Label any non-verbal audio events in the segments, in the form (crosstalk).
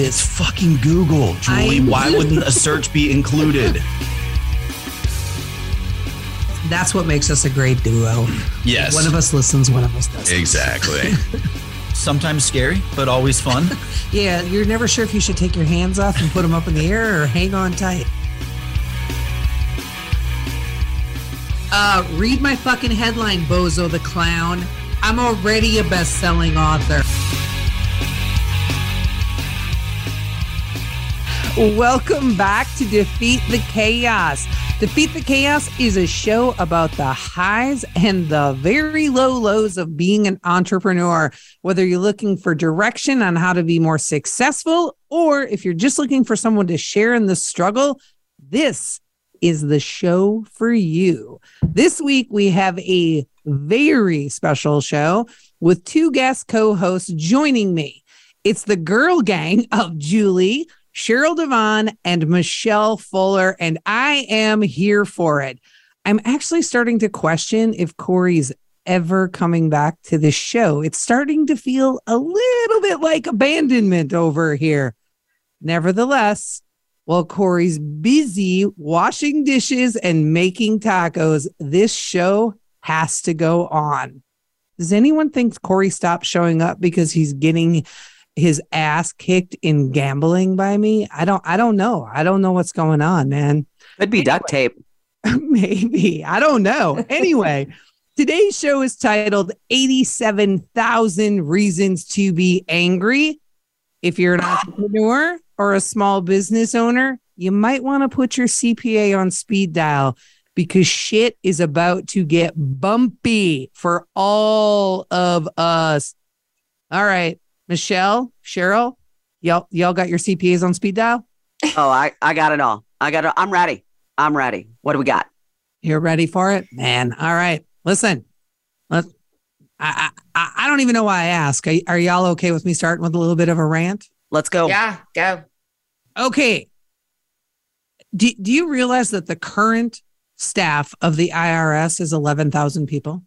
It's fucking Google, Julie. I- Why wouldn't a search be included? That's what makes us a great duo. Yes. One of us listens, one of us doesn't. Exactly. (laughs) Sometimes scary, but always fun. (laughs) Yeah, you're never sure if you should take your hands off and put them up in the air or hang on tight. Uh, read my fucking headline, Bozo the Clown. I'm already a best selling author. Welcome back to Defeat the Chaos. Defeat the Chaos is a show about the highs and the very low lows of being an entrepreneur. Whether you're looking for direction on how to be more successful, or if you're just looking for someone to share in the struggle, this is the show for you. This week, we have a very special show with two guest co hosts joining me. It's the girl gang of Julie, Sheral DeVaughn, and Michelle Fuller, and I am here for it. I'm actually starting to question if Corey's ever coming back to the show. It's starting to feel a little bit like abandonment over here. Nevertheless, while Corey's busy washing dishes and making tacos, this show has to go on. Does anyone think Corey stopped showing up because he's getting his ass kicked in gambling by me? I don't I don't know. I don't know what's going on, man. Could be duct tape. (laughs) Maybe. I don't know. Anyway, today's show is titled 87,000 Reasons to Be Angry. If you're an entrepreneur or a small business owner, you might want to put your CPA on speed dial because shit is about to get bumpy for all of us. All right, Michelle, Sheral, y'all, y'all got your CPAs on speed dial? Oh, I, I got it all. I got it. I'm ready. I'm ready. What do we got? You're ready for it, man. All right, listen. Let, I, I I don't even know why I ask. Are, are y'all okay with me starting with a little bit of a rant? Let's go. Yeah, go. Okay. Do, do you realize that the current staff of the IRS is 11,000 people?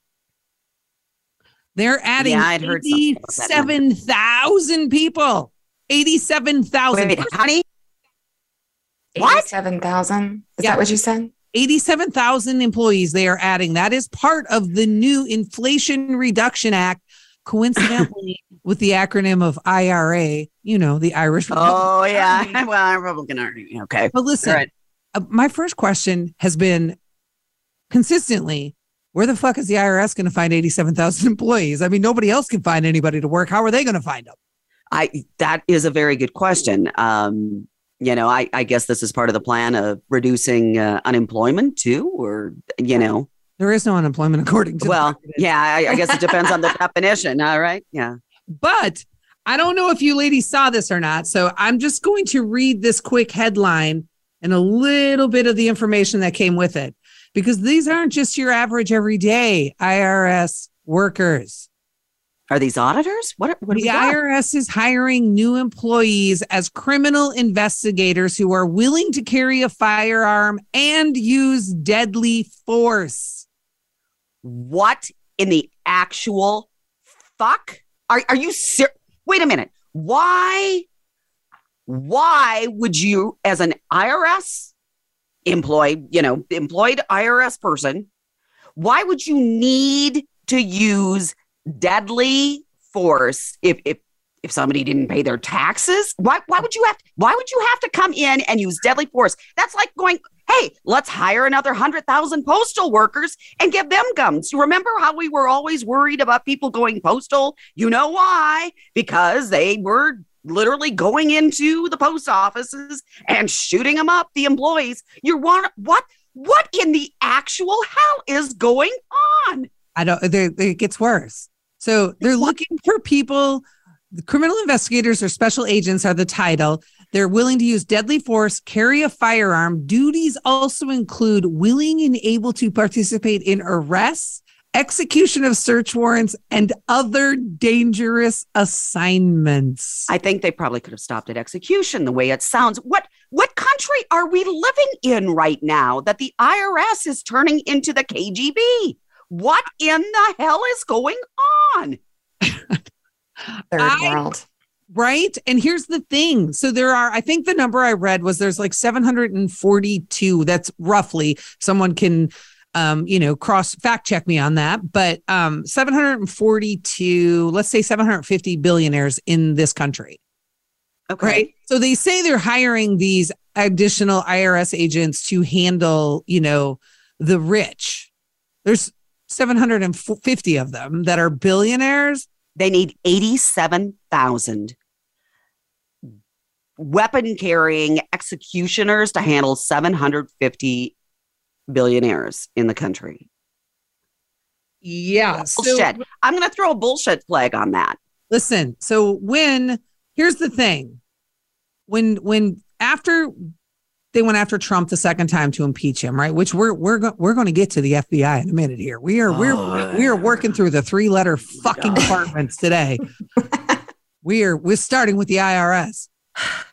They're adding Yeah, I'd heard something about that number. 87,000 people. 87,000. Wait, honey? What? Eighty-seven thousand. Is Yeah. that what you said? 87,000 employees they are adding. That is part of the new Inflation Reduction Act, coincidentally (laughs) with the acronym of IRA, you know, the Irish. Oh, yeah. Army. (laughs) Well, I'm Republican Army. Okay. But listen, All right. uh, my first question has been consistently where the fuck is the IRS going to find 87,000 (laughs) employees? I mean, nobody else can find anybody to work. How are they going to find them? I that is a very good question. Um, you know, I, I guess this is part of the plan of reducing uh, unemployment too, or you know, There is no unemployment according to well, yeah, I, I guess it depends on the (laughs) definition. All right, yeah. But I don't know if you ladies saw this or not. So I'm just going to read this quick headline and a little bit of the information that came with it because these aren't just your average everyday IRS workers. Are these auditors? What? What the? IRS is hiring new employees as criminal investigators who are willing to carry a firearm and use deadly force. What in the actual fuck? Are are you ser- Wait a minute. Why? Why would you, as an IRS employed, you know, employed IRS person, why would you need to use deadly force if if if somebody didn't pay their taxes? Why why would you have why would you have to come in and use deadly force? That's like going, hey, let's hire another hundred thousand postal workers and give them guns. You remember how we were always worried about people going postal? You know why? Because they were literally going into the post offices and shooting them up, the employees. You want what? What in the actual hell is going on? I don't, it gets worse. So they're looking for people. The criminal investigators or special agents are the title. They're willing to use deadly force, carry a firearm. Duties also include willing and able to participate in arrests, execution of search warrants, and other dangerous assignments. I think they probably could have stopped at execution the way it sounds. What what country are we living in right now that the IRS is turning into the KGB? What in the hell is going on? (laughs) Third I- world. Right. And here's the thing. So there are, I think the number I read was there's like 742. That's roughly someone can, um, you know, cross fact check me on that, but um, 742, let's say 750 billionaires in this country. Okay. Right. So they say they're hiring these additional IRS agents to handle, you know, the rich. There's 750 of them that are billionaires. They need 87,000 weapon carrying executioners to handle 750 billionaires in the country. Yeah. Bullshit. I'm going to throw a bullshit flag on that. listen, so when here's the thing. When when after they went after Trump the second time to impeach him, right? Which we're we're go- we're going to get to the FBI in a minute here. We are we're Oh. we are working through the three letter oh fucking God. departments (laughs) today. we are we're starting with the IRS.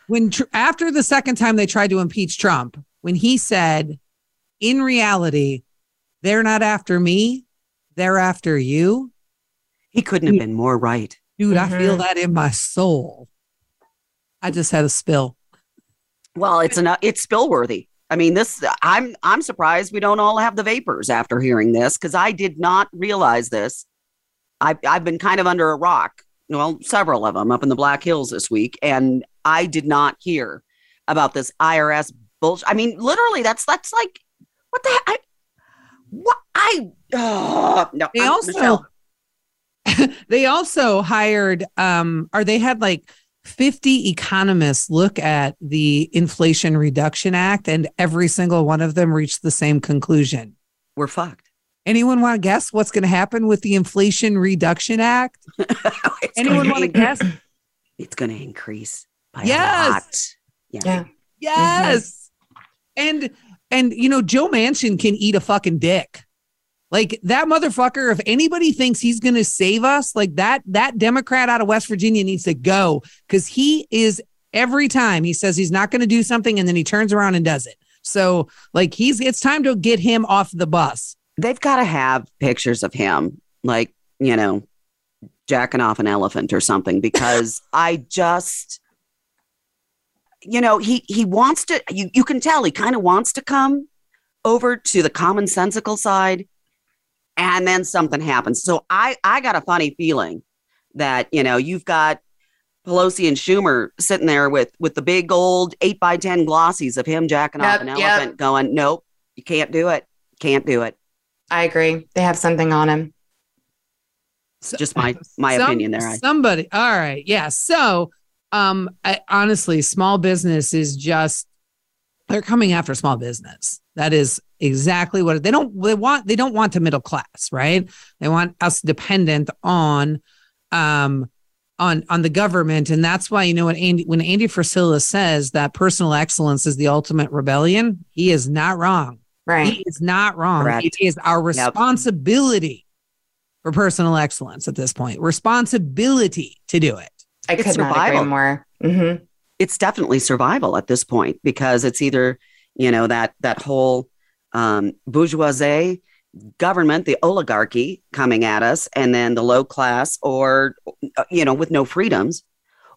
When tr- after the second time they tried to impeach Trump, when he said, "In reality, they're not after me, they're after you." He couldn't have been more right. Dude, I feel Mhm. that in my soul. I just had a spill. Well, it's enough. It's spill worthy. I mean, this. I'm I'm surprised we don't all have the vapors after hearing this because I did not realize this. I've I've been kind of under a rock. Well, several of them up in the Black Hills this week, and I did not hear about this IRS bullshit. I mean, literally, that's that's like what the heck? I, what I oh, no. They I'm- also Michelle, (laughs) they also hired um or they had like 50 economists look at the Inflation Reduction Act and every single one of them reached the same conclusion. we're fucked. Anyone want to guess what's going to happen with the Inflation Reduction Act? (laughs) Anyone want to guess? It's going to increase by Yes. a lot. Yeah. Yes. And and you know Joe Manchin can eat a fucking dick. Like that motherfucker if anybody thinks he's going to save us, like that that Democrat out of West Virginia needs to go cuz he is every time he says he's not going to do something and then he turns around and does it. So like he's it's time to get him off the bus. they've got to have pictures of him, like, you know, jacking off an elephant or something, because (laughs) I just, you know, he he wants to, you, you can tell he kind of wants to come over to the commonsensical side, and then something happens. So I I got a funny feeling that, you know, you've got Pelosi and Schumer sitting there with with the big old eight by ten glossies of him jacking off an yep. elephant, going, Nope, you can't do it. Can't do it. I agree. They have something on him. So- just my (laughs) my Some- opinion there. I, Somebody. All right. Yeah. So, um, I, honestly, small business is just they're coming after small business. That is exactly what they don't. They want. They don't want the middle class, right? They want us dependent on, um, on on the government, and that's why you know when Andy when Andy Frisella says that personal excellence is the ultimate rebellion, he is not wrong. Right. He is not wrong. Correct. It is our Yep. responsibility for personal excellence at this point. Responsibility to do it. I It's could not survival. agree more. hmm it's definitely survival at this point because it's either you know that that whole um, bourgeoisie government, the oligarchy coming at us, and then the low class, or you know, with no freedoms,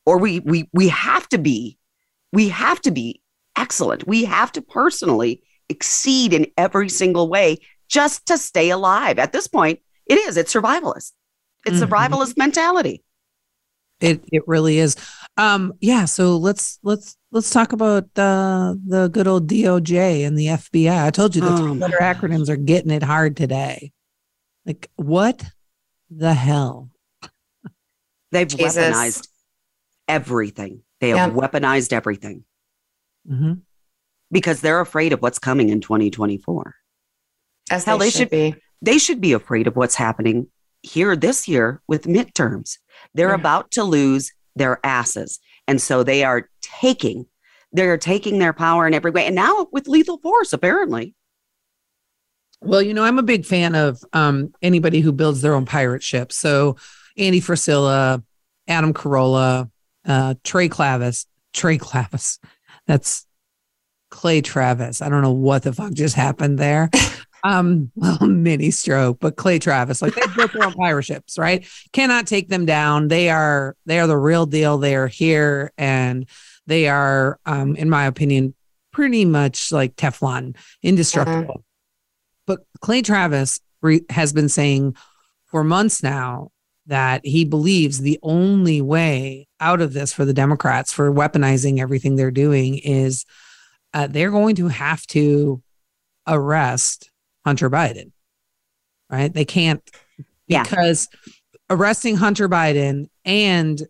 or we we we have to be we have to be excellent. We have to personally exceed in every single way just to stay alive. At this point, it is. It's survivalist. It's Mhm. survivalist mentality. It it really is. Um yeah, so let's let's let's talk about uh the good old DOJ and the FBI. I told you the Oh, three letter acronyms are getting it hard today. Like what the hell? They've Jesus. weaponized everything. They have weaponized everything Mhm. because they're afraid of what's coming in 2024. As Hell, they, they should should- be. They should be afraid of what's happening here this year with midterms. They're Yeah. about to lose their asses. And so they are taking, they're taking their power in every way. And now with lethal force, apparently. Well, you know, I'm a big fan of um anybody who builds their own pirate ship. So Andy Frisella, Adam Carolla, uh Trey Clavis, Trey Clavis. That's Clay Travis. I don't know what the fuck just happened there. (laughs) um (laughs) well mini stroke but clay travis like they built their own (laughs) pirate ships right? Cannot take them down. They are they are the real deal. They are here and they are um in my opinion pretty much like teflon indestructible. But clay travis re- has been saying for months now that he believes the only way out of this for the democrats for weaponizing everything they're doing is uh, they're going to have to arrest Hunter Biden, right? They can't Yeah. because arresting Hunter Biden and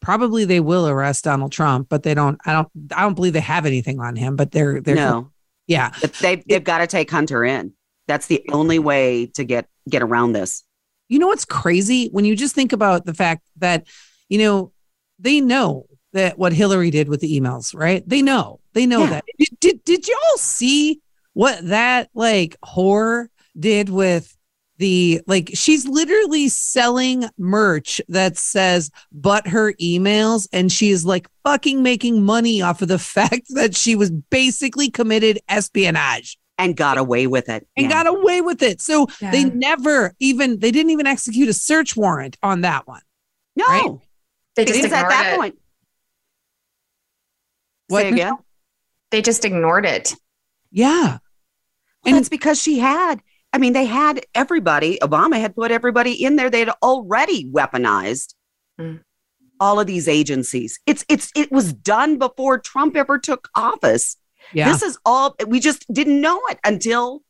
probably they will arrest Donald Trump, but they don't. I don't. I don't believe they have anything on him. But they're they're no, yeah. But they they've got to take Hunter in. That's the only way to get get around this. You know what's crazy when you just think about the fact that you know they know that what Hillary did with the emails, right? They know. They know Yeah. that. Did, did did y'all see what that like whore did with the like she's literally selling merch that says but her emails and she is like fucking making money off of the (laughs) fact that she was basically committed espionage And got away with it. and Yeah. got away with it. So they never even they didn't even execute a search warrant on that one. no. right? They just at ignored that it. point. What, Say again. They just ignored it. Yeah. And And- it's because she had. I mean, they had everybody. Obama had put everybody in there. They'd already weaponized Mm. all of these agencies. It's it's it was done before Trump ever took office. Yeah. This is all we just didn't know it until.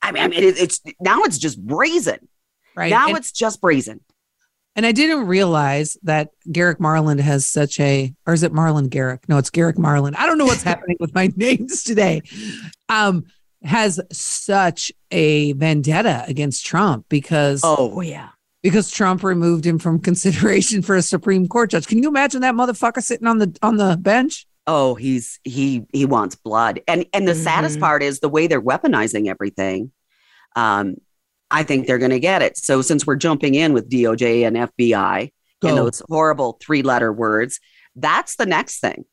I mean, I mean, it, it's now it's just brazen. right. Now and, it's just brazen. And I didn't realize that Garrick Marland has such a or is it Marlon Garrick? No, it's Garrick Marland. I don't know what's happening with my (laughs) names today. Um has such a vendetta against Trump because Oh yeah. because Trump removed him from (laughs) consideration for a Supreme Court judge. Can you imagine that motherfucker sitting on the on the bench? Oh, he's he he wants blood. And and the saddest Mhm. part is the way they're weaponizing everything. Um, I think they're going to get it. So since we're jumping in with DOJ and FBI and those horrible three-letter words, that's the next thing.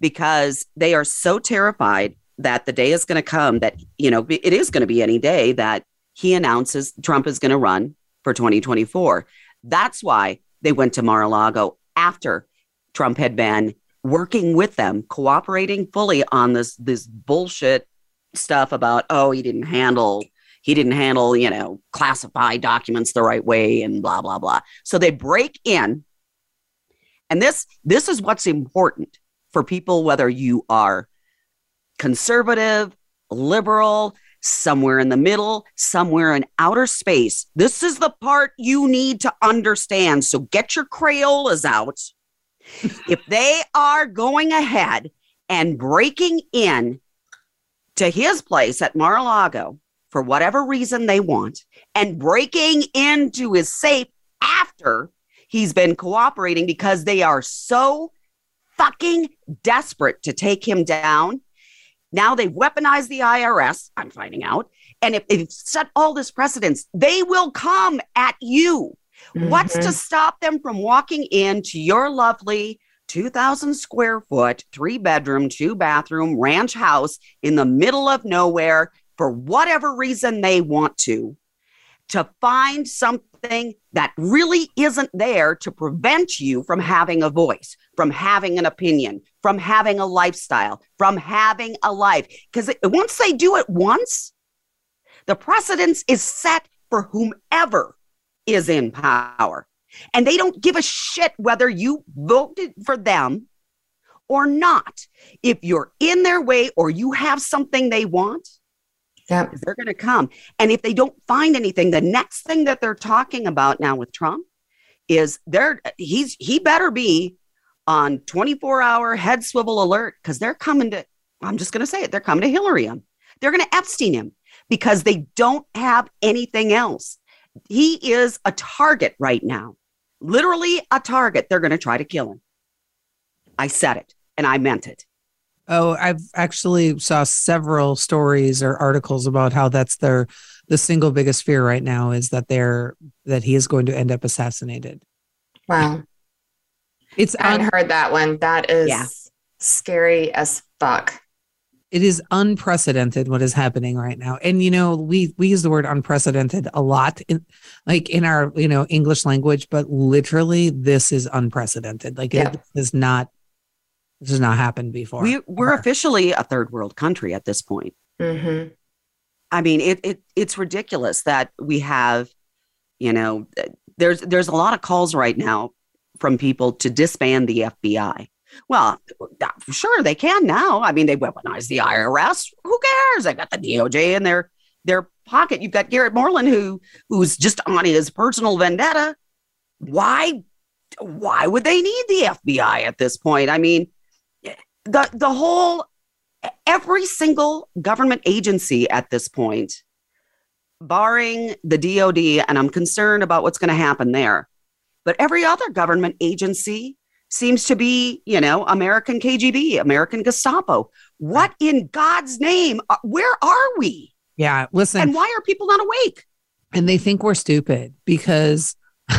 Because they are so terrified that the day is going to come that, you know, it is going to be any day that he announces Trump is going to run for 2024. That's why they went to Mar-a-Lago after Trump had been working with them, cooperating fully on this this bullshit stuff about oh he didn't handle he didn't handle you know classified documents the right way and blah blah blah. So they break in, and this this is what's important for people whether you are conservative, liberal, somewhere in the middle, somewhere in outer space. This is the part you need to understand. So get your Crayolas out. (laughs) if they are going ahead and breaking in to his place at Mar-a-Lago for whatever reason they want and breaking into his safe after he's been cooperating because they are so fucking desperate to take him down. Now they've weaponized the IRS, I'm finding out. And if they've set all this precedence, they will come at you. What's Mhm. to stop them from walking into your lovely 2,000 square foot, three bedroom, two bathroom ranch house in the middle of nowhere for whatever reason they want to, to find something that really isn't there to prevent you from having a voice, from having an opinion, from having a lifestyle, from having a life? Because once they do it once, the precedence is set for whomever is in power. And they don't give a shit whether you voted for them or not. If you're in their way or you have something they want, Yep. they're going to come. And if they don't find anything, the next thing that they're talking about now with Trump is they're he's he better be on 24 hour head swivel alert because they're coming to I'm just going to say it they're coming to Hillary him. They're going to Epstein him because they don't have anything else. He is a target right now. Literally a target. They're going to try to kill him. I said it and I meant it. Oh, I've actually saw several stories or articles about how that's their the single biggest fear right now is that they're that he is going to end up assassinated. Wow. It's I un- heard that one. That is Yeah. scary as fuck. it is unprecedented what is happening right now. And you know, we we use the word unprecedented a lot in like in our, you know, English language, but literally this is unprecedented. Like it does not this has not happened before. We, we're Ever. officially a third world country at this point. Mm-hmm. I mean, it, it it's ridiculous that we have, you know, there's there's a lot of calls right now from people to disband the FBI. Well, uh, sure they can now. I mean, they weaponized the IRS. Who cares? They got the DOJ in their their pocket. You've got Garrett Moreland who who's just on his personal vendetta. Why why would they need the FBI at this point? I mean, the the whole every single government agency at this point, barring the DoD, and I'm concerned about what's going to happen there, but every other government agency seems to be, you know, American KGB, American Gestapo. What in God's name? uh, Where are we? yeah, listen. And why are people not awake? and they think we're stupid because (laughs)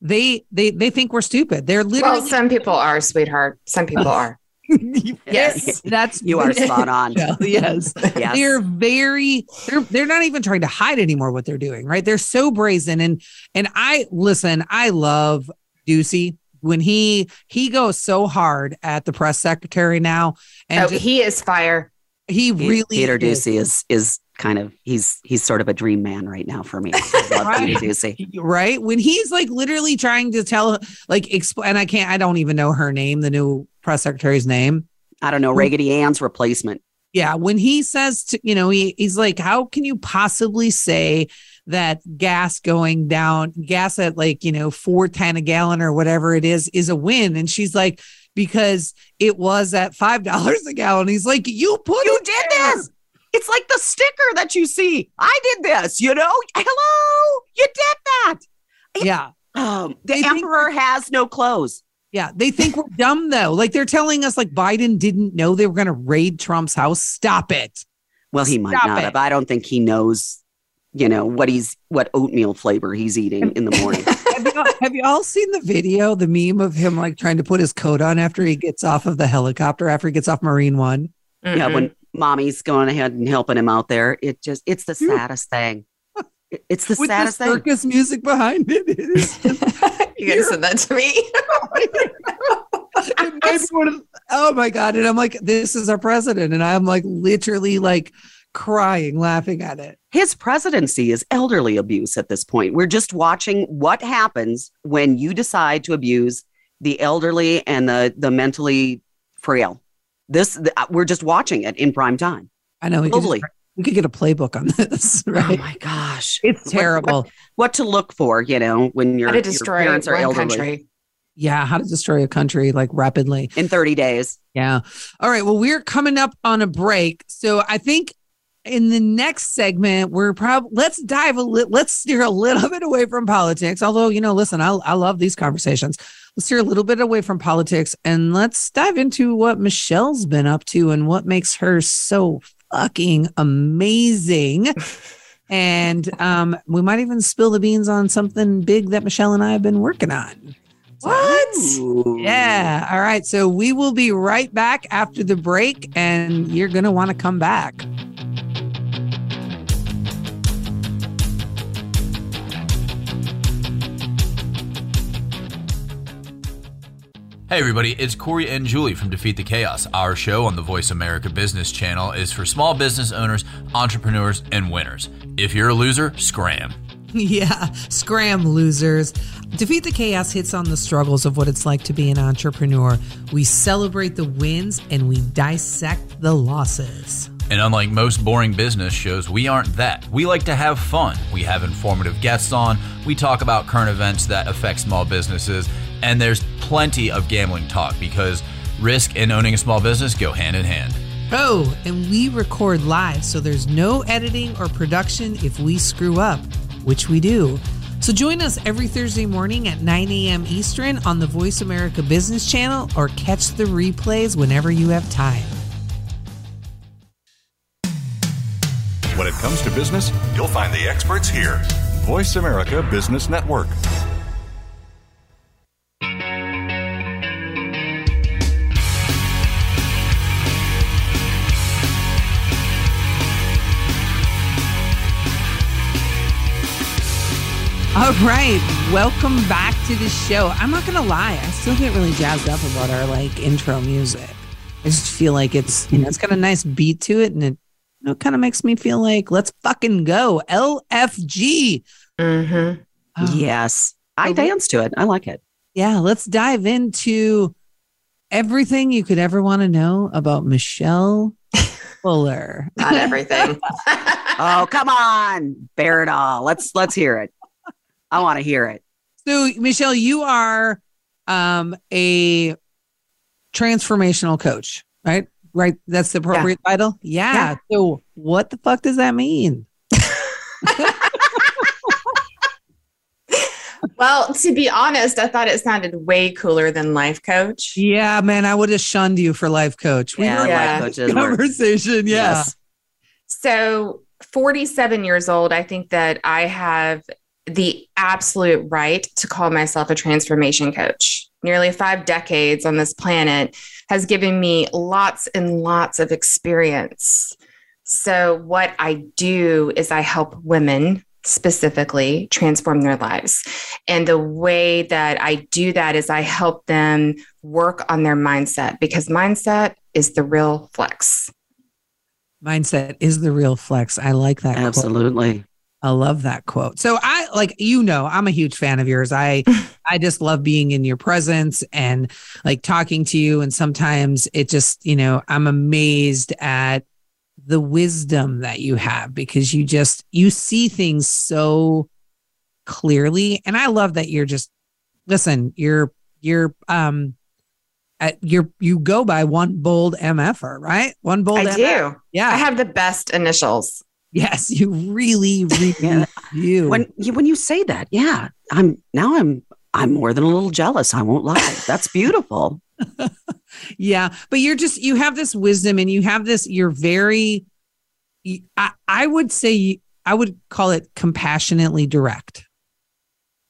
they they they think we're stupid. They're literally Well, some people are, sweetheart. Some people (laughs) are. (laughs) yes, that's You are (laughs) spot on. Yes. Yes. They're very they're they're not even trying to hide anymore what they're doing, right? They're so brazen and and I listen, I love Doocy when he he goes so hard at the press secretary now and Oh, just- he is fire. he really Peter is. Doocy is is kind of he's he's sort of a dream man right now for me. Right. (laughs) Right when he's like literally trying to tell like explain and i can't i don't even know her name the new press secretary's name I don't know, Raggedy Ann's replacement. yeah when he says to you know he, he's like how can you possibly say that gas going down gas at like you know 410 a gallon or whatever it is is a win and she's like because it was at five (laughs) dollars a gallon he's like you put You did there." this. It's like the sticker that you see. I did this, you know? Hello, you did that. yeah Um, the think- emperor has no clothes. Yeah, they think we're dumb though. Like they're telling us like Biden didn't know they were going to raid Trump's house. Stop it. Well, he might not it. have. I don't think he knows, you know, what he's what oatmeal flavor he's eating in the morning. (laughs) Have you, have you all seen the video, the meme of him like trying to put his coat on after he gets off of the helicopter after he gets off Marine One? yeah, Mm-mm. when mommy's going ahead and helping him out there, it just it's the saddest thing. It- It's the With the saddest thing. circus music behind it. It is (laughs) you gonna send that to me? it might be one of- oh my god! And I'm like, this is our president, and I'm like literally like crying, laughing at it. His presidency is elderly abuse at this point. We're just watching what happens when you decide to abuse the elderly and the the mentally frail. This the, we're just watching it in prime time. I know just- we could get a playbook on (laughs) this, Oh my gosh. it's terrible. What, what to look for, you know, when your, How to your destroy parents are elderly country. yeah, how to destroy a country like rapidly. in 30 days. Yeah. All right. Well, we're coming up on a break. So I think in the next segment, we're probably let's dive a little, let's steer a little bit away from politics. Although, you know, listen, I, I love these conversations. Let's steer a little bit away from politics and let's dive into what Michelle's been up to and what makes her so fucking amazing. and (laughs) um, we might even spill the beans on something big that Michelle and I have been working on. What? Ooh. Yeah. All right. So we will be right back after the break, and you're going to want to come back. Hey everybody, it's Corey and Julie from Defeat the Chaos. Our show on the Voice America Business Channel is for small business owners, entrepreneurs, and winners. If you're a loser, scram. (laughs) yeah. Scram, losers. Defeat the Chaos hits on the struggles of what it's like to be an entrepreneur. We celebrate the wins and we dissect the losses. And unlike most boring business shows, we aren't that. We like to have fun. We have informative guests on, we talk about current events that affect small businesses, and there's plenty of gambling talk because risk and owning a small business go hand in hand. Oh, and we record live, so there's no editing or production if we screw up, which we do. So join us every Thursday morning at 9 a.m. Eastern on the Voice America Business Channel or catch the replays whenever you have time. When it comes to business, you'll find the experts here. Voice America Business Network. All right, welcome back to the show. I'm not gonna lie, I still get really jazzed up about our like intro music. I just feel like it's you know it's got a nice beat to it, and it you know, kind of makes me feel like let's fucking go LFG. Mm-hmm. Oh, Yes. I dance to it. I like it. yeah, let's dive into everything you could ever want to know about Michelle (laughs) Fuller. Not everything. (laughs) Oh, come on. Bear it all. Let's let's hear it. I want to hear it. So, Michelle, you are um, a transformational coach, right? Right. That's the appropriate title. Yeah. Yeah. So, what the fuck does that mean? (laughs) well, to be honest, I thought it sounded way cooler than life coach. Yeah, man, I would have shunned you for life coach. We Yeah, were Yeah. life coaches conversation. Yeah. Yes. So, 47 years old, I think that I have the absolute right to call myself a transformation coach. Nearly five decades on this planet has given me lots and lots of experience. So, what I do is I help women specifically transform their lives. And the way that I do that is I help them work on their mindset because mindset is the real flex. Mindset is the real flex. I like that. Quote. I love that quote. So I like you know I'm a huge fan of yours. I (laughs) I just love being in your presence and like talking to you and sometimes it just, you know, I'm amazed at the wisdom that you have because you just you see things so clearly and I love that you're just listen, you're you're um at you're you go by one bold MFer, right? One bold I MF. do. Yeah. I have the best initials. Yes, you really really Yeah. do. When you when you say that, yeah, I'm now I'm I'm more than a little jealous. I won't lie. That's beautiful. (laughs) Yeah, but you're just you have this wisdom and you have this. You're very. I I would say I would call it compassionately direct.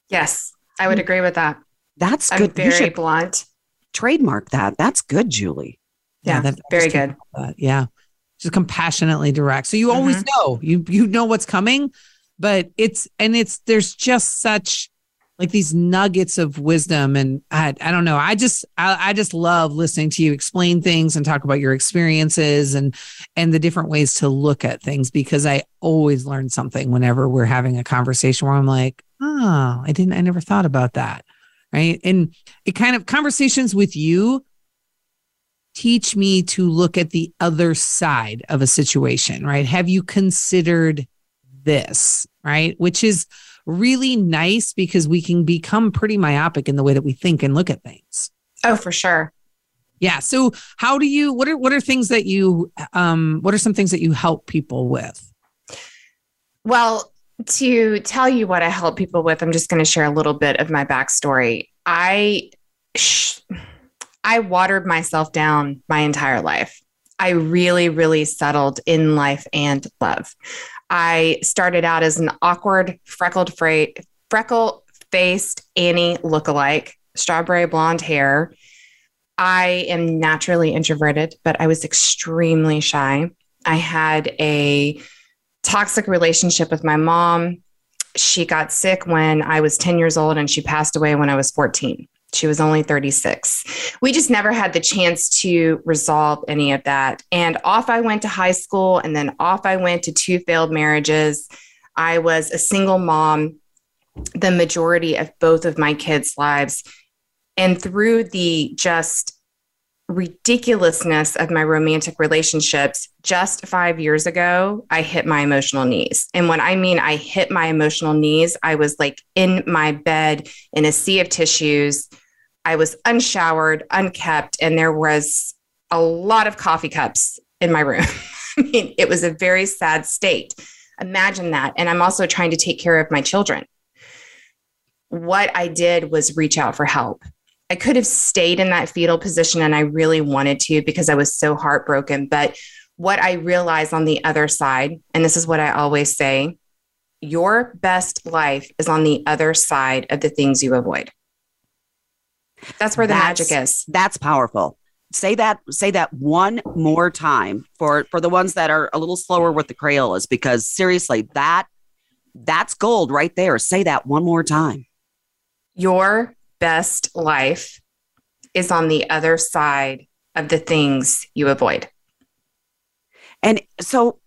Yes, I would agree with that. That's I'm good. Very blunt. trademark that. That's good, Julie. Yeah, that- I very good. that. Yeah, just compassionately direct. So you always Mm-hmm. know you you know what's coming, but it's and it's there's just such like these nuggets of wisdom and I, I don't know i just I, I just love listening to you explain things and talk about your experiences and and the different ways to look at things because i always learn something whenever we're having a conversation where i'm like oh i didn't i never thought about that right and it kind of conversations with you teach me to look at the other side of a situation right have you considered this right which is really nice because we can become pretty myopic in the way that we think and look at things. Oh, for sure. Yeah. So how do you what are what are things that you um what are some things that you help people with? Well, to tell you what I help people with, I'm just going to share a little bit of my backstory. I sh- I watered myself down my entire life. I really, really settled in life and love. I started out as an awkward, freckled, freckle faced Annie lookalike, strawberry blonde hair. I am naturally introverted, but I was extremely shy. I had a toxic relationship with my mom. She got sick when I was 10 years old and she passed away when I was 14. She was only 36. We just never had the chance to resolve any of that. And off I went to high school, and then off I went to two failed marriages. I was a single mom the majority of both of my kids' lives. And through the just ridiculousness of my romantic relationships, just five years ago, I hit my emotional knees. And when I mean I hit my emotional knees, I was like in my bed in a sea of tissues. I was unshowered, unkept, and there was a lot of coffee cups in my room. (laughs) I mean, it was a very sad state. Imagine that. And I'm also trying to take care of my children. What I did was reach out for help. I could have stayed in that fetal position and I really wanted to because I was so heartbroken. But what I realized on the other side, and this is what I always say your best life is on the other side of the things you avoid. That's where the That's- magic is. That's powerful. Say that say that one more time for for the ones that are a little slower with the Crayolas because seriously that That's gold right there. Say that one more time. Your best life is on the other side of the things you avoid. And so,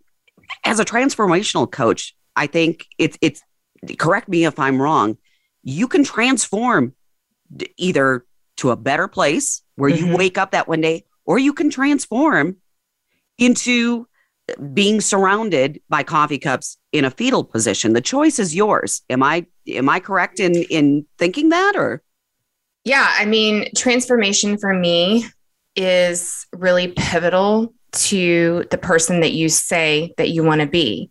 as a transformational coach, I think it's it's correct me if I'm wrong. You can transform either to a better place where you Mhm. wake up that one day, or you can transform into being surrounded by coffee cups in a fetal position. The choice is yours. Am I am I correct in in thinking that or Yeah, I mean, transformation for me is really pivotal to the person that you say that you want to be.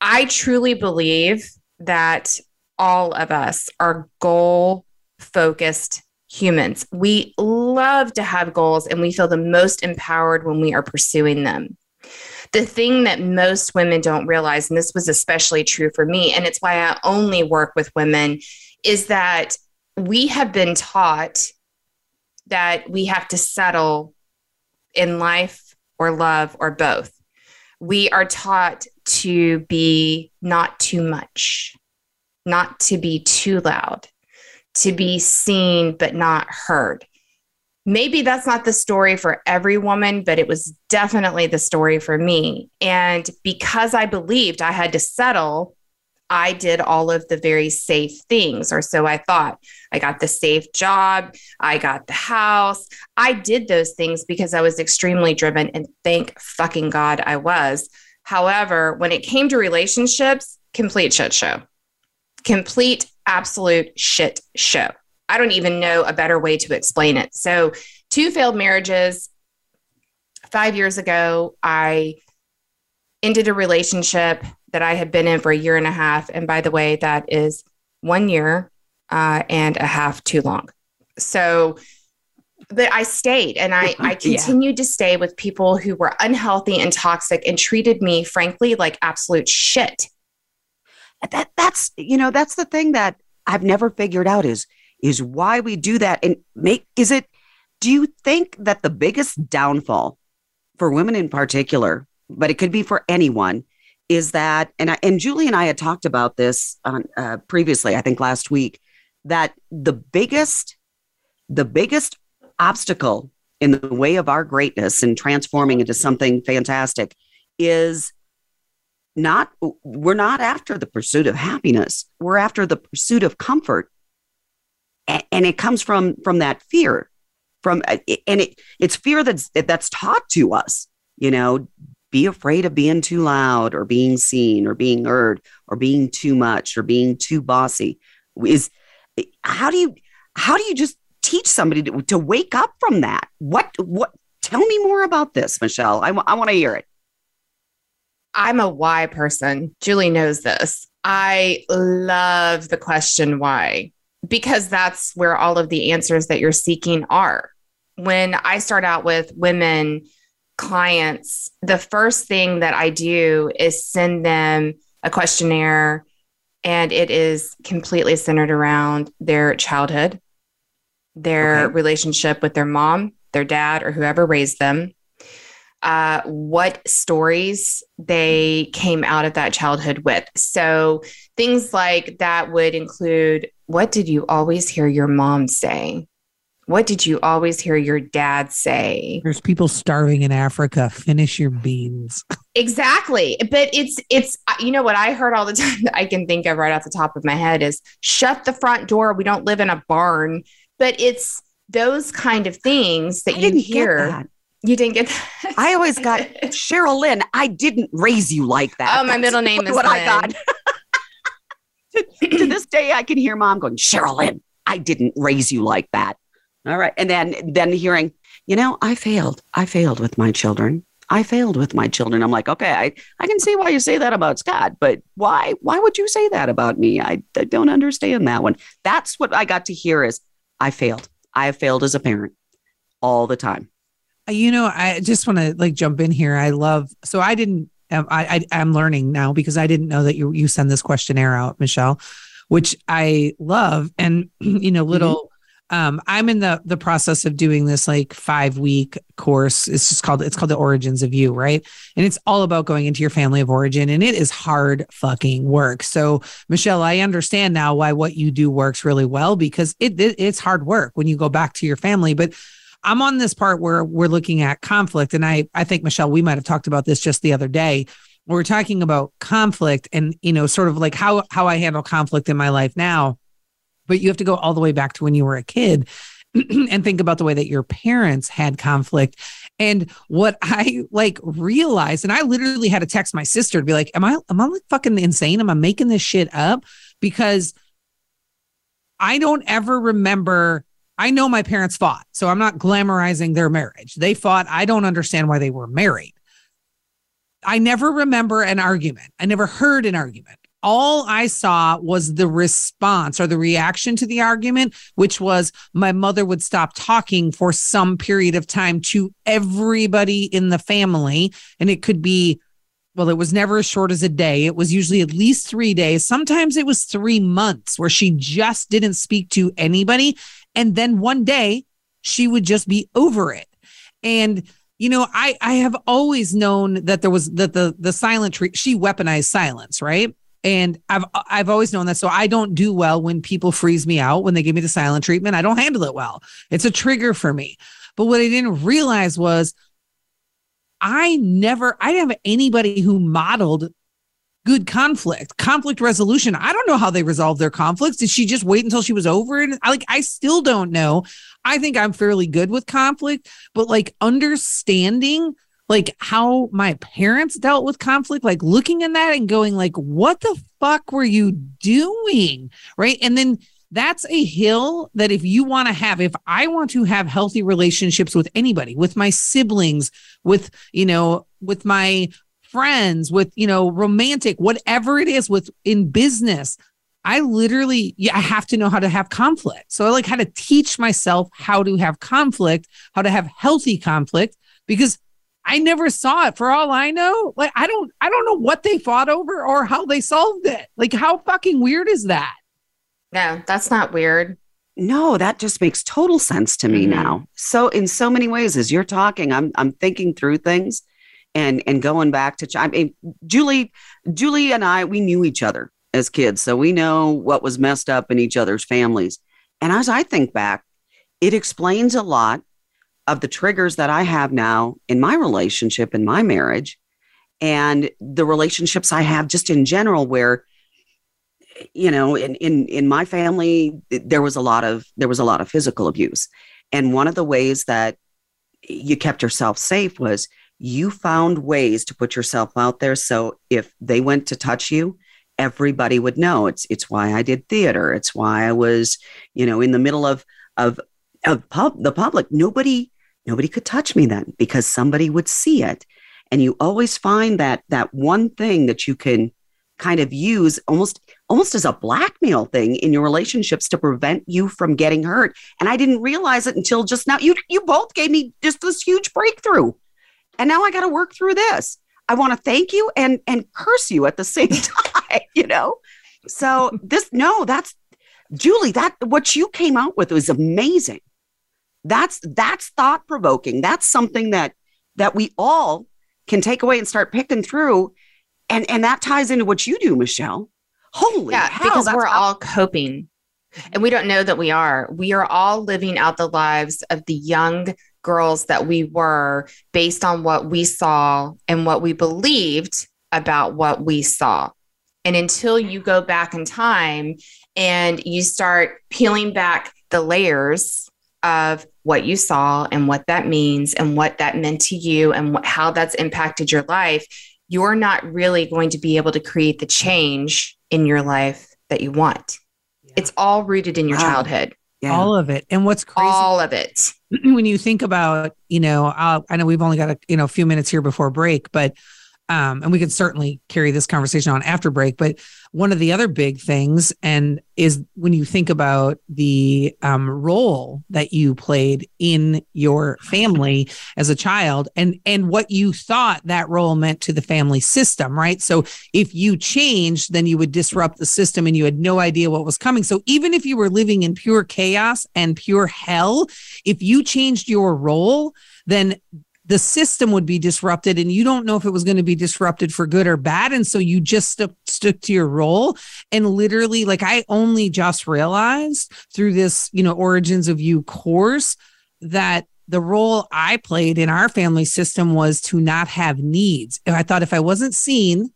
I truly believe that all of us are goal focused humans. We love to have goals and we feel the most empowered when we are pursuing them. The thing that most women don't realize, and this was especially true for me, and it's why I only work with women, is that we have been taught that we have to settle in life or love or both. We are taught to be not too much, not to be too loud, to be seen but not heard. Maybe that's not the story for every woman, but it was definitely the story for me. And because I believed I had to settle, I did all of the very safe things, or so I thought. I got the safe job, I got the house. I did those things because I was extremely driven, and thank fucking God I was. However, when it came to relationships, complete shit show. Complete, absolute shit show. I don't even know a better way to explain it. So, two failed marriages. Five years ago, I ended a relationship that I had been in for a year and a half. And by the way, that is one year uh, and a half too long. So, but I stayed and I, I (laughs) Yeah. continued to stay with people who were unhealthy and toxic and treated me, frankly, like absolute shit. That that's you know that's the thing that I've never figured out is is why we do that and make is it do you think that the biggest downfall for women in particular but it could be for anyone is that and I, and Julie and I had talked about this on uh, previously I think last week that the biggest the biggest obstacle in the way of our greatness and transforming into something fantastic is not we're not after the pursuit of happiness. We're after the pursuit of comfort. And it comes from from that fear from uh, and it it's fear that's that's taught to us you know be afraid of being too loud or being seen or being heard or being too much or being too bossy. Is how do you how do you just teach somebody to, to wake up from that? What what tell me more about this michelle. I, wa- I want to hear it I'm a why person. Julie knows this. I love the question why, because that's where all of the answers that you're seeking are. When I start out with women clients, the first thing that I do is send them a questionnaire, and it is completely centered around their childhood, their Okay. relationship with their mom, their dad, or whoever raised them uh, what stories they came out of that childhood with. So things like that would include what did you always hear your mom say? What did you always hear your dad say? There's people starving in Africa. Finish your beans. (laughs) Exactly. But it's it's you know what I heard all the time that I can think of right off the top of my head is shut the front door. We don't live in a barn. But it's those kind of things that I you didn't hear. You didn't get that. I always got (laughs) Sheral Lynn. I didn't raise you like that. Oh, my That's middle name is what I Lynn. got. (laughs) to, to this day, I can hear mom going, Sheral Lynn, I didn't raise you like that. All right, and then then hearing, you know, I failed. I failed with my children. I failed with my children. I'm like, okay, I, I can see why you say that about Scott, but why why would you say that about me? I, I don't understand that one. That's what I got to hear is I failed. I have failed as a parent all the time. Uh, You know, I just want to like jump in here. I love so I didn't. um, I, I I'm learning now because I didn't know that you you send this questionnaire out, Michelle, which I love. And (clears throat) you know, little um, I'm in the the process of doing this like five week course. It's just called it's called the Origins of You, right? And it's all about going into your family of origin, and it is hard fucking work. So, Michelle, I understand now why what you do works really well because it, it it's hard work when you go back to your family, but. I'm on this part where we're looking at conflict, and I I think Michelle, we might have talked about this just the other day. We're talking about conflict, and you know, sort of like how how I handle conflict in my life now but you have to go all the way back to when you were a kid (clears throat) and think about the way that your parents had conflict. And what I like realized, and I literally had to text my sister to be like, Am I am I like fucking insane? Am I making this shit up? Because I don't ever remember. I know my parents fought, so I'm not glamorizing their marriage. They fought. I don't understand why they were married. I never remember an argument. I never heard an argument all I saw was the response or the reaction to the argument, which was my mother would stop talking for some period of time to everybody in the family. And it could be, well, it was never as short as a day. It was usually at least three days. Sometimes it was three months where she just didn't speak to anybody. And then one day she would just be over it. And you know, I I have always known that there was that the the silent treat she weaponized silence, right? And I've I've always known that. So I don't do well when people freeze me out when they give me the silent treatment. I don't handle it well. It's a trigger for me. But what I didn't realize was I never I didn't have anybody who modeled good conflict, conflict resolution. I don't know how they resolved their conflicts. Did she just wait until she was over it? Like I still don't know. I think I'm fairly good with conflict, but like understanding like how my parents dealt with conflict, like looking in that and going like, what the fuck were you doing? Right. And then that's a hill that if you want to have, if I want to have healthy relationships with anybody, with my siblings, with, you know, with my friends, with, you know, romantic, whatever it is with in business, I literally, yeah, I have to know how to have conflict. So I like how to teach myself how to have conflict, how to have healthy conflict, because I never saw it. For all I know, like I don't I don't know what they fought over or how they solved it. Like how fucking weird is that? No, that's not weird. No, that just makes total sense to me Mhm. now. So in so many ways, as you're talking, I'm I'm thinking through things and and going back to I mean, Julie, Julie and I, we knew each other as kids, so we know what was messed up in each other's families. And as I think back, it explains a lot of the triggers that I have now in my relationship, in my marriage, and the relationships I have just in general, where you know, in in in my family, there was a lot of there was a lot of physical abuse, and one of the ways that you kept yourself safe was you found ways to put yourself out there. So if they went to touch you, everybody would know. It's it's why I did theater. It's why I was, you know, in the middle of of of pub, the public. Nobody nobody could touch me then because somebody would see it. And you always find that that one thing that you can kind of use almost almost as a blackmail thing in your relationships to prevent you from getting hurt. And I didn't realize it until just now. You you both gave me just this huge breakthrough. And now I got to work through this. I want to thank you and and curse you at the (laughs) same time, you know? So this no, that's Julie, that what you came out with was amazing. That's that's thought provoking. That's something that that we all can take away and start picking through. And and that ties into what you do, Michelle. Holy yeah, hell, because we're how- all coping and we don't know that we are. We are all living out the lives of the young girls that we were based on what we saw and what we believed about what we saw. And until you go back in time and you start peeling back the layers of what you saw and what that means and what that meant to you and what, how that's impacted your life, you're not really going to be able to create the change in your life that you want. It's all rooted in your Wow. childhood, yeah. All of it. And what's crazy all of it. (clears throat) when you think about, you know, uh, I know we've only got a you know a few minutes here before break, but um, and we could certainly carry this conversation on after break. But one of the other big things, and is when you think about the um, role that you played in your family as a child, and and what you thought that role meant to the family system, right? So if you changed, then you would disrupt the system, and you had no idea what was coming. So even if you were living in pure chaos and pure hell, if you changed your role, then the system would be disrupted and you don't know if it was going to be disrupted for good or bad. And so you just stuck, stuck to your role. And literally like i only just realized through this you know origins of you course that the role i played in our family system was to not have needs. I thought if i wasn't seen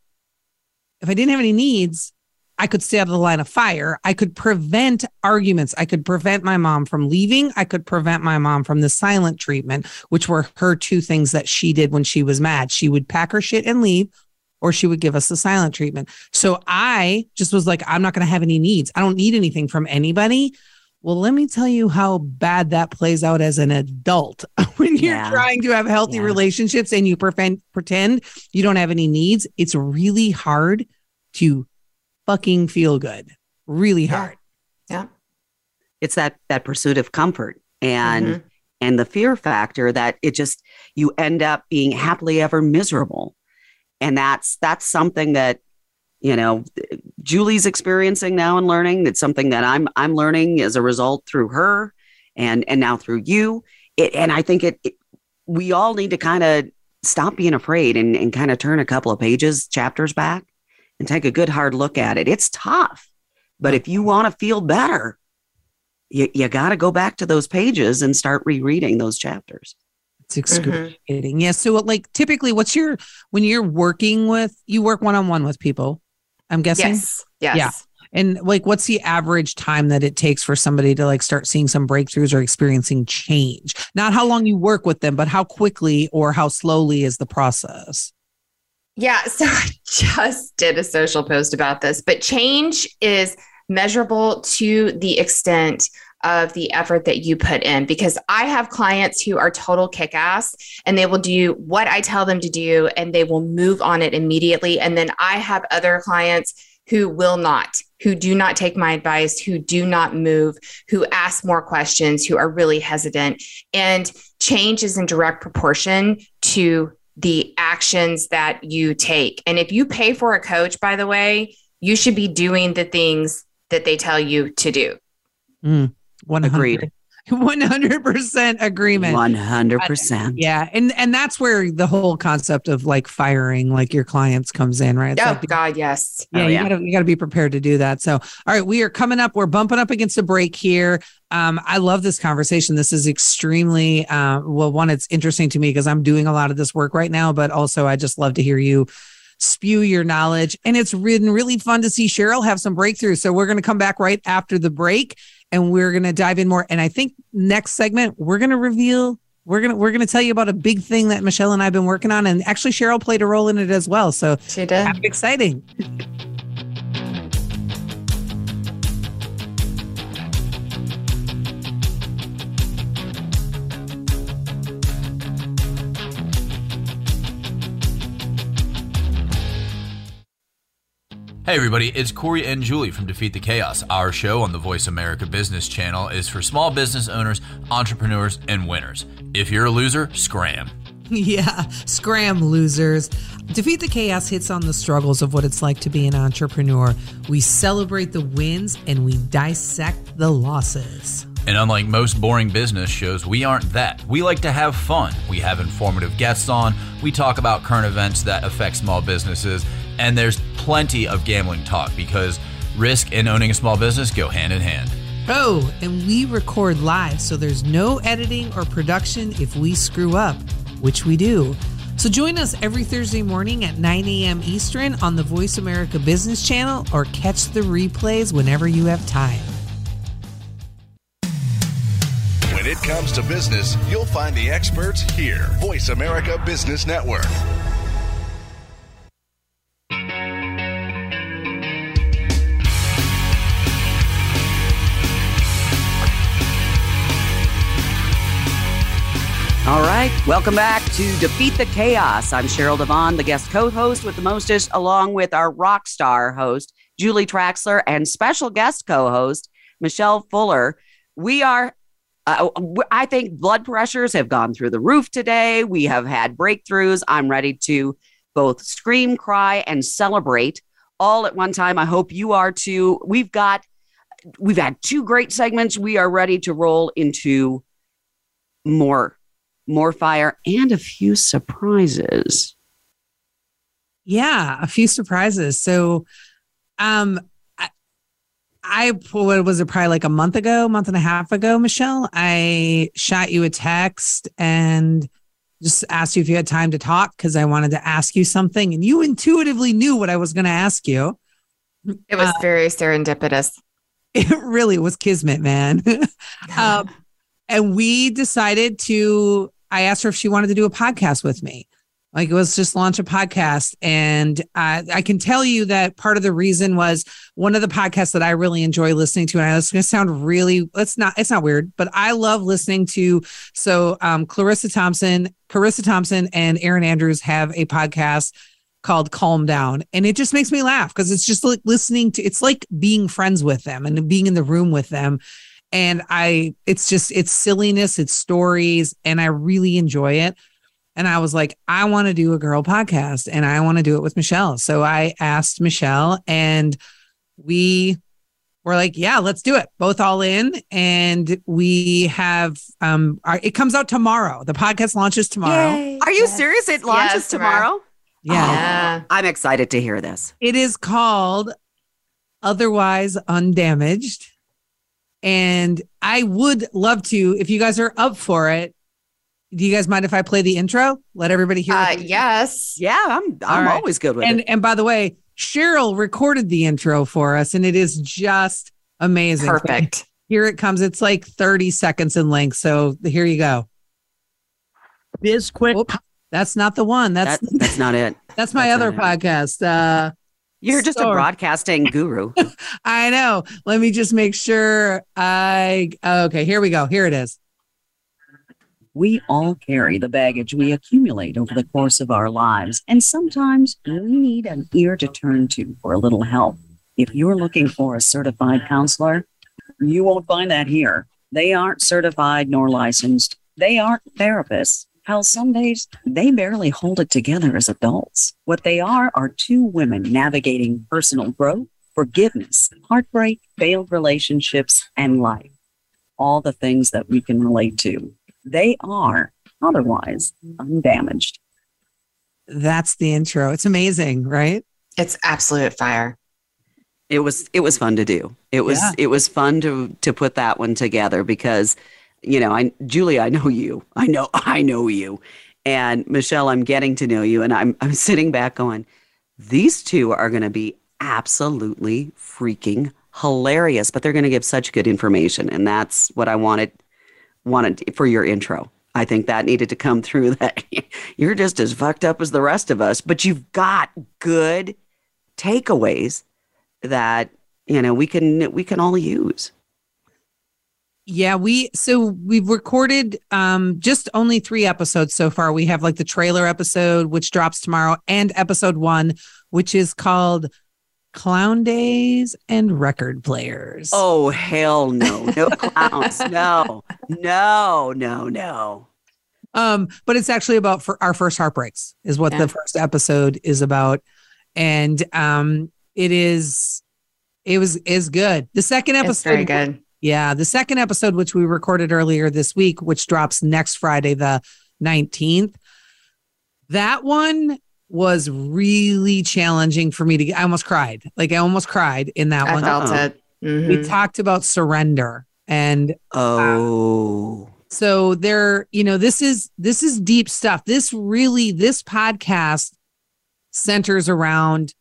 if i didn't have any needs I could stay out of the line of fire. I could prevent arguments. I could prevent my mom from leaving. I could prevent my mom from the silent treatment, which were her two things that she did when she was mad. She would pack her shit and leave, or she would give us the silent treatment. So I just was like, I'm not going to have any needs. I don't need anything from anybody. Well, let me tell you how bad that plays out as an adult (laughs) when you're Yeah. trying to have healthy Yeah. relationships and you pretend pretend you don't have any needs. It's really hard to fucking feel good. Really hard. Yeah. It's that that pursuit of comfort and Mhm. and the fear factor that it just you end up being happily ever miserable. And that's that's something that you know Julie's experiencing now and learning. It's something that I'm I'm learning as a result through her and and now through you. It, and I think it, it we all need to kind of stop being afraid and, and kind of turn a couple of pages, chapters back and take a good hard look at it. It's tough. But if you want to feel better, you, you got to go back to those pages and start rereading those chapters. It's excruciating. Yeah. So like typically what's your when you're working with you work one on one with people, I'm guessing. Yes. Yes. Yeah. And like what's the average time that it takes for somebody to like start seeing some breakthroughs or experiencing change? Not how long you work with them, but how quickly or how slowly is the process? Yeah. (laughs) So I just did a social post about this, but change is measurable to the extent of the effort that you put in because I have clients who are total kick ass and they will do what I tell them to do and they will move on it immediately. And then I have other clients who will not, who do not take my advice, who do not move, who ask more questions, who are really hesitant. And change is in direct proportion to the actions that you take. And if you pay for a coach, by the way, you should be doing the things that they tell you to do. Mm, 100, Agreed. 100% agreement. 100%. Yeah. And and that's where the whole concept of like firing like your clients comes in, right? It's oh like God, yes. Yeah, Oh, you gotta you gotta be prepared to do that. So, all right, we are coming up. We're bumping up against a break here. Um, I love this conversation. This is extremely uh, well. One, it's interesting to me because I'm doing a lot of this work right now, but also I just love to hear you spew your knowledge. And it's been really fun to see Sheral have some breakthroughs. So we're going to come back right after the break, and we're going to dive in more. And I think next segment we're going to reveal. We're gonna we're gonna tell you about a big thing that Michelle and I've been working on, and actually Sheral played a role in it as well. So She did. exciting. Hey everybody, it's Corey and Julie from Defeat the Chaos. Our show on the Voice America Business Channel is for small business owners, entrepreneurs, and winners. If you're a loser, scram. (laughs) Yeah, scram losers. Defeat the Chaos hits on the struggles of what it's like to be an entrepreneur. We celebrate the wins and we dissect the losses. And unlike most boring business shows, we aren't that. We like to have fun. We have informative guests on. We talk about current events that affect small businesses. And there's plenty of gambling talk because risk and owning a small business go hand in hand. Oh, and we record live, so there's no editing or production if we screw up, which we do. So join us every Thursday morning at 9 a.m. Eastern on the Voice America Business Channel or catch the replays whenever you have time. It comes to business, you'll find the experts here. Voice America Business Network. All right. Welcome back to Defeat the Chaos. I'm Sheral DeVaughn, the guest co host with the mostest, along with our rock star host, Julie Traxler, and special guest co host, Michelle Fuller. We are, uh, I think blood pressures have gone through the roof today. We have had breakthroughs. I'm ready to both scream, cry, and celebrate all at one time. I hope you are too. We've got, we've had two great segments. We are ready to roll into more more fire, and a few surprises. Yeah, a few surprises. So, um, I, what was it probably like a month ago, month and a half ago, Michelle? I shot you a text and just asked you if you had time to talk because I wanted to ask you something, and you intuitively knew what I was going to ask you. It was uh, very serendipitous. (laughs) It really was kismet, man. (laughs) um, and we decided to I asked her if she wanted to do a podcast with me. Like it was just launch a podcast. And I can tell you that part of the reason was one of the podcasts that I really enjoy listening to. And I it's going to sound really, it's not, it's not weird, but I love listening to. So um, Charissa Thompson, Charissa Thompson and Erin Andrews have a podcast called Calm Down. And it just makes me laugh because it's just like listening to, it's like being friends with them and being in the room with them and I it's just it's silliness, it's stories, and I really enjoy it. And I was like, I want to do a girl podcast and I want to do it with Michelle. So I asked Michelle and we were like, yeah, let's do it. Both all in. And we have um our, it comes out tomorrow. The podcast launches tomorrow. Yay. Are you yes. serious? It launches yes, tomorrow? Yeah. yeah. I'm excited to hear this. It is called Otherwise Undamaged. And I would love to, if you guys are up for it. Do you guys mind if I play the intro? Let everybody hear. Uh, yes. Yeah, I'm. I'm right. always good with and, it. And by the way, Sheral recorded the intro for us, and it is just amazing. Perfect. here it comes. It's like 30 seconds in length. So here you go. Biz quick. that's not the one. That's that, that's not it. (laughs) That's my that's other podcast. Uh, you're just a broadcasting guru. (laughs) I know. Let me just make sure I okay, here we go. Here it is. We all carry the baggage we accumulate over the course of our lives, and sometimes we need an ear to turn to for a little help. If you're looking for a certified counselor, you won't find that here. They aren't certified nor licensed. They aren't therapists. Hell, some days they barely hold it together as adults. What they are are two women navigating personal growth, forgiveness, heartbreak, failed relationships, and life. All the things that we can relate to. They are otherwise undamaged. That's the intro. It's amazing, right? It's absolute fire. It was it was fun to do. It was yeah. it was fun to to put that one together because you know, I Julie, I know you. I know I know you. And Michelle, I'm getting to know you and I'm I'm sitting back going, these two are going to be absolutely freaking hilarious, but they're going to give such good information and that's what I wanted wanted for your intro. I think that needed to come through (laughs) that you're just as fucked up as the rest of us, but you've got good takeaways that you know we can we can all use. Yeah, we so we've recorded um just only 3 episodes so far. We have like the trailer episode which drops tomorrow and episode 1 which is called Clown Days and Record Players. Oh hell no. No clowns. (laughs) no. No, no, no. Um but it's actually about for our first heartbreaks is what yeah. the first episode is about and um it is it was is good. The second episode it's very good yeah. The second episode, which we recorded earlier this week, which drops next Friday, the 19th, that one was really challenging for me to get. I almost cried. Like I almost cried in that I one. Felt it. Mm-hmm. We talked about surrender and oh. Uh, so there, you know, this is this is deep stuff. This really, this podcast centers around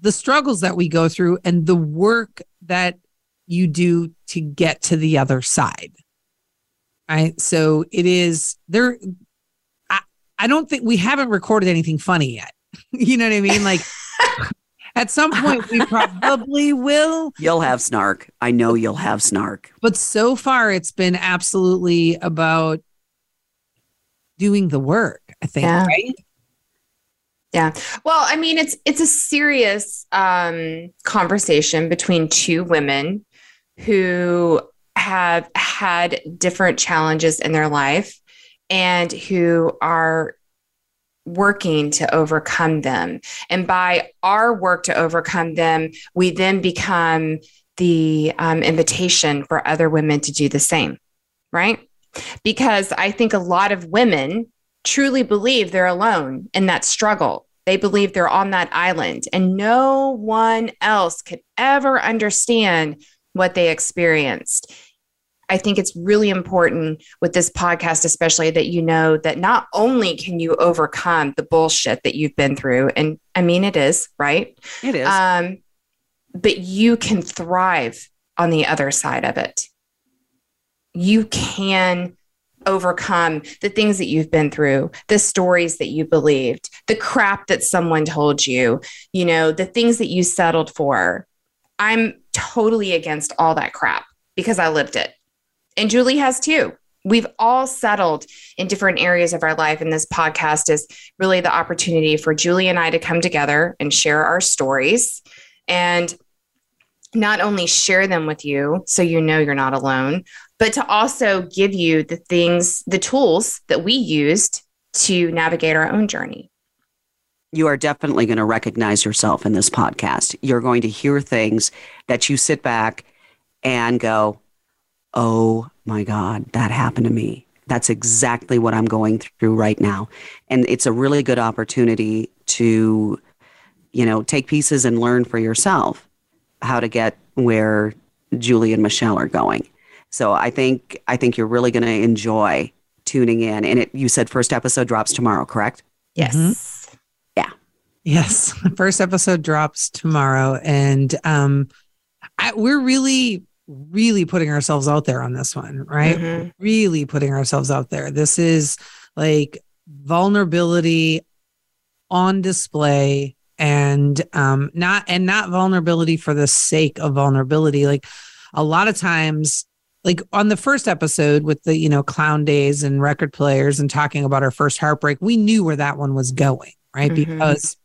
the struggles that we go through and the work that you do to get to the other side. Right. So it is there. I, I don't think we haven't recorded anything funny yet. (laughs) you know what I mean? Like (laughs) at some point we probably will. You'll have snark. I know you'll have snark. But so far it's been absolutely about doing the work, I think, Yeah. right? Yeah. Well, I mean, it's it's a serious um, conversation between two women who have had different challenges in their life and who are working to overcome them. And by our work to overcome them, we then become the um, invitation for other women to do the same, right? Because I think a lot of women truly believe they're alone in that struggle. They believe they're on that island and no one else could ever understand what they experienced. I think it's really important with this podcast, especially that you know that not only can you overcome the bullshit that you've been through, and I mean, it is, right? It is. Um, but you can thrive on the other side of it. You can overcome the things that you've been through, the stories that you believed, the crap that someone told you, you know, the things that you settled for. I'm totally against all that crap because I lived it. And Julie has too. We've all settled in different areas of our life. And this podcast is really the opportunity for Julie and I to come together and share our stories and not only share them with you so you know you're not alone, but to also give you the things, the tools that we used to navigate our own journey. you are definitely going to recognize yourself in this podcast. You're going to hear things that you sit back and go, oh my God, that happened to me. That's exactly what I'm going through right now. And it's a really good opportunity to, you know, take pieces and learn for yourself how to get where Julie and Michelle are going. So I think I think you're really going to enjoy tuning in. And it, you said first episode drops tomorrow, correct? Yes. Mhm. Yes, the (laughs) first episode drops tomorrow, and um, I, we're really, really putting ourselves out there on this one, right? Mhm. Really putting ourselves out there. This is like vulnerability on display, and um, not and not vulnerability for the sake of vulnerability. Like a lot of times, like on the first episode with the you know clown days and record players and talking about our first heartbreak, we knew where that one was going, right? Mhm. Because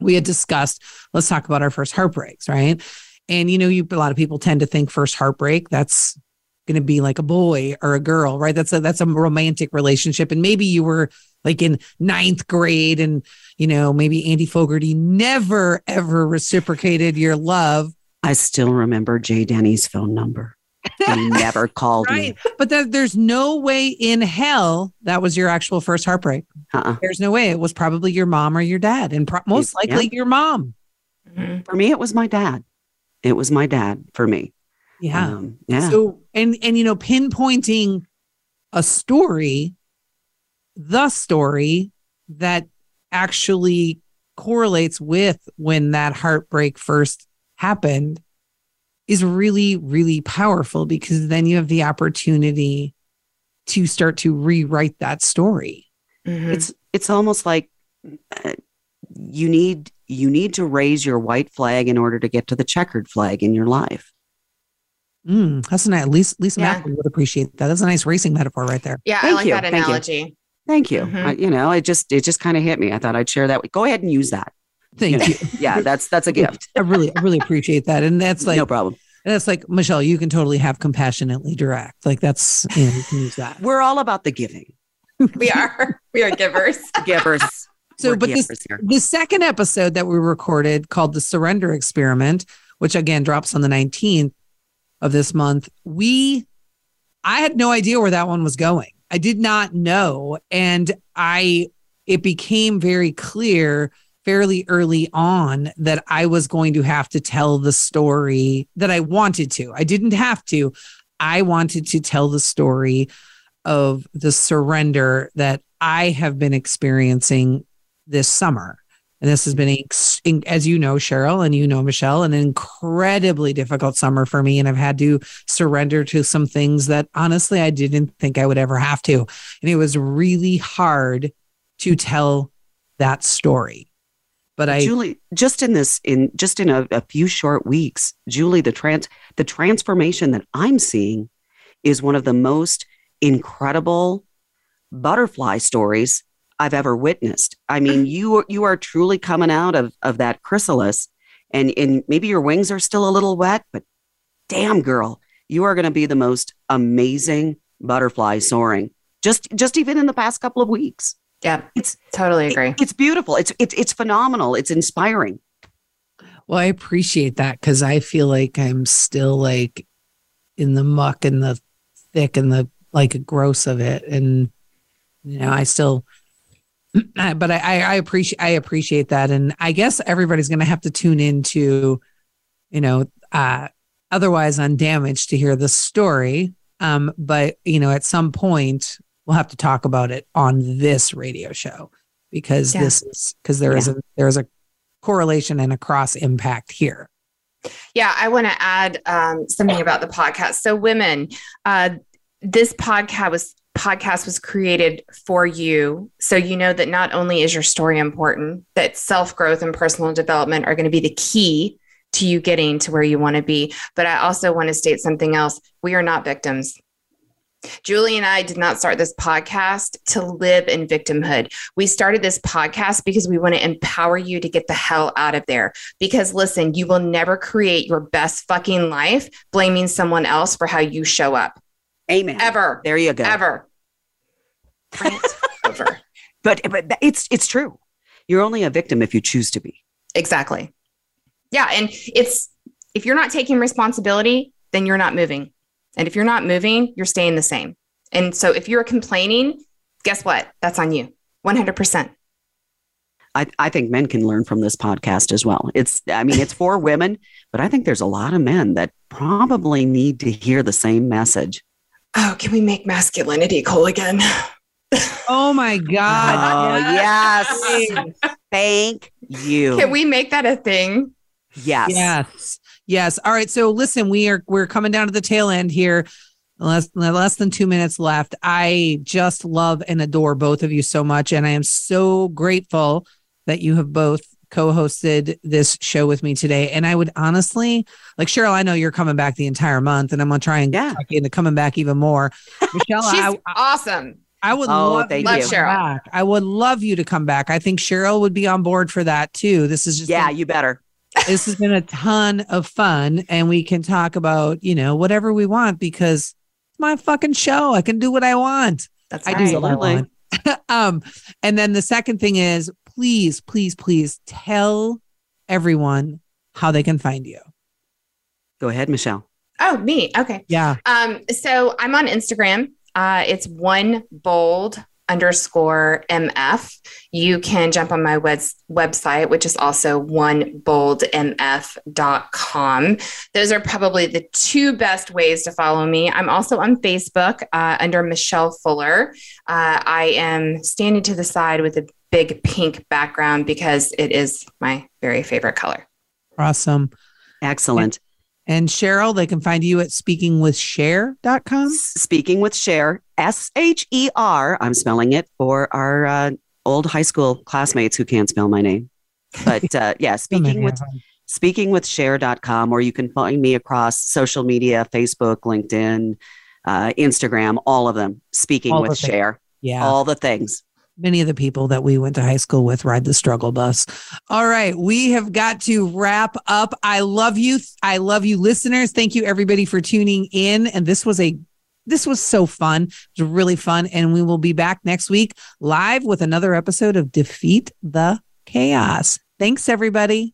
we had discussed let's talk about our first heartbreaks right and you know you a lot of people tend to think first heartbreak that's going to be like a boy or a girl right that's a that's a romantic relationship and maybe you were like in ninth grade and you know maybe andy fogarty never ever reciprocated your love I still remember Jay Denny's phone number. He (laughs) never called right me. but that there's no way in hell that was your actual first heartbreak Uh-uh. there's no way it was probably your mom or your dad and pro- most Yeah. likely your mom Mhm. For me, it was my dad. It was my dad for me. yeah Um, yeah. So and and you know pinpointing a story, the story that actually correlates with when that heartbreak first happened is really really powerful because then you have the opportunity to start to rewrite that story. Mhm. it's it's almost like uh, you need you need to raise your white flag in order to get to the checkered flag in your life. Mm, that's a nice. Lisa, Lisa Yeah. Mackey would appreciate that. That's a nice racing metaphor right there. Yeah, I like you. that Thank you. analogy. Thank you. Mhm. I, you know, it just it just kind of hit me. I thought I'd share that. with Go ahead and use that. Thank You know, you. Yeah, that's that's a (laughs) gift. I really, I really appreciate that. And that's (laughs) like no problem. And that's like Michelle. You can totally have compassionately direct. Like that's you know you can use that. We're all about the giving. We are we are givers. (laughs) Givers. So, but this here. the second episode that we recorded called the Surrender Experiment, which again drops on the nineteenth of this month, we I had no idea where that one was going. I did not know, and I it became very clear fairly early on that I was going to have to tell the story that I wanted to. I didn't have to. I wanted to tell the story of the surrender that I have been experiencing this summer. And this has been, as you know, Sheral, and you know, Michelle, an incredibly difficult summer for me. And I've had to surrender to some things that honestly I didn't think I would ever have to. And it was really hard to tell that story. But I, Julie, just in this, in just in a, a few short weeks, Julie, the trans, the transformation that I'm seeing is one of the most incredible, butterfly stories I've ever witnessed. I mean, (laughs) you you are truly coming out of of that chrysalis, and and maybe your wings are still a little wet, but damn, girl, you are going to be the most amazing butterfly soaring. Just just even in the past couple of weeks. Yeah, It's totally agree. it- it's beautiful. It's it's it's phenomenal. It's inspiring. Well, I appreciate that because I feel like I'm still like in the muck and the thick and the like gross of it. And you know, I still but I, I, I appreciate I appreciate that. And I guess everybody's gonna have to tune into, you know, uh otherwise undamaged to hear the story. Um, but you know, at some point we'll have to talk about it on this radio show because Yeah. this is because there is a there is a correlation and a cross impact here. Yeah, I want to add um, something about the podcast. So, women, uh, this podcast was podcast was created for you, so you know that not only is your story important, that self growth and personal development are going to be the key to you getting to where you want to be. But I also want to state something else: we are not victims. Julie and I did not start this podcast to live in victimhood. We started this podcast because we want to empower you to get the hell out of there. Because listen, you will never create your best fucking life blaming someone else for how you show up. Amen. Ever. There you go. Ever. Over. (laughs) But but it's it's true. You're only a victim if you choose to be. Exactly. Yeah. And it's, if you're not taking responsibility, then you're not moving. And if you're not moving, you're staying the same. And so if you're complaining, guess what? That's on you. 100%. I, I think men can learn from this podcast as well. It's, I mean, it's for women, but I think there's a lot of men that probably need to hear the same message. Oh, can we make masculinity cool again? Oh my God. Oh, yes. Thank you. Can we make that a thing? Yes. Yes. Yes. All right. So listen, we are we're coming down to the tail end here. Less less than two minutes left. I just love and adore both of you so much. And I am so grateful that you have both co-hosted this show with me today. And I would honestly like Sheral, I know you're coming back the entire month, and I'm gonna try and Yeah. talk you into coming back even more. Michelle, (laughs) She's I, awesome. I would Oh, love thank you to you. come Sheral. back. I would love you to come back. I think Sheral would be on board for that too. This is just Yeah, you better. this has been a ton of fun and we can talk about you know whatever we want because it's my fucking show i can do what i want That's i right. do what i want (laughs) um and then the second thing is please please please tell everyone how they can find you Go ahead, Michelle. Oh, me. Okay. yeah Um, so I'm on Instagram. Uh, it's one bold underscore MF. You can jump on my webs- website, which is also one bold oneboldmf.com. Those are probably the two best ways to follow me. I'm also on Facebook uh, under Michelle Fuller. Uh, I am standing to the side with a big pink background because it is my very favorite color. awesome Excellent. and Sheral they can find you at speakingwithsher.com Speaking with Sher, S H E R. I'm spelling it for our uh, old high school classmates who can't spell my name. But uh, (laughs) yeah, So many speaking with of them. speakingwithsher.com, or you can find me across social media Facebook, LinkedIn, uh, Instagram, all of them. Speaking All with the things. Share, yeah all the things. Many of the people that we went to high school with ride the struggle bus. All right, we have got to wrap up. I love you. I love you listeners. Thank you everybody for tuning in and this was a this was so fun. It was really fun and we will be back next week live with another episode of Defeat the Chaos. Thanks everybody.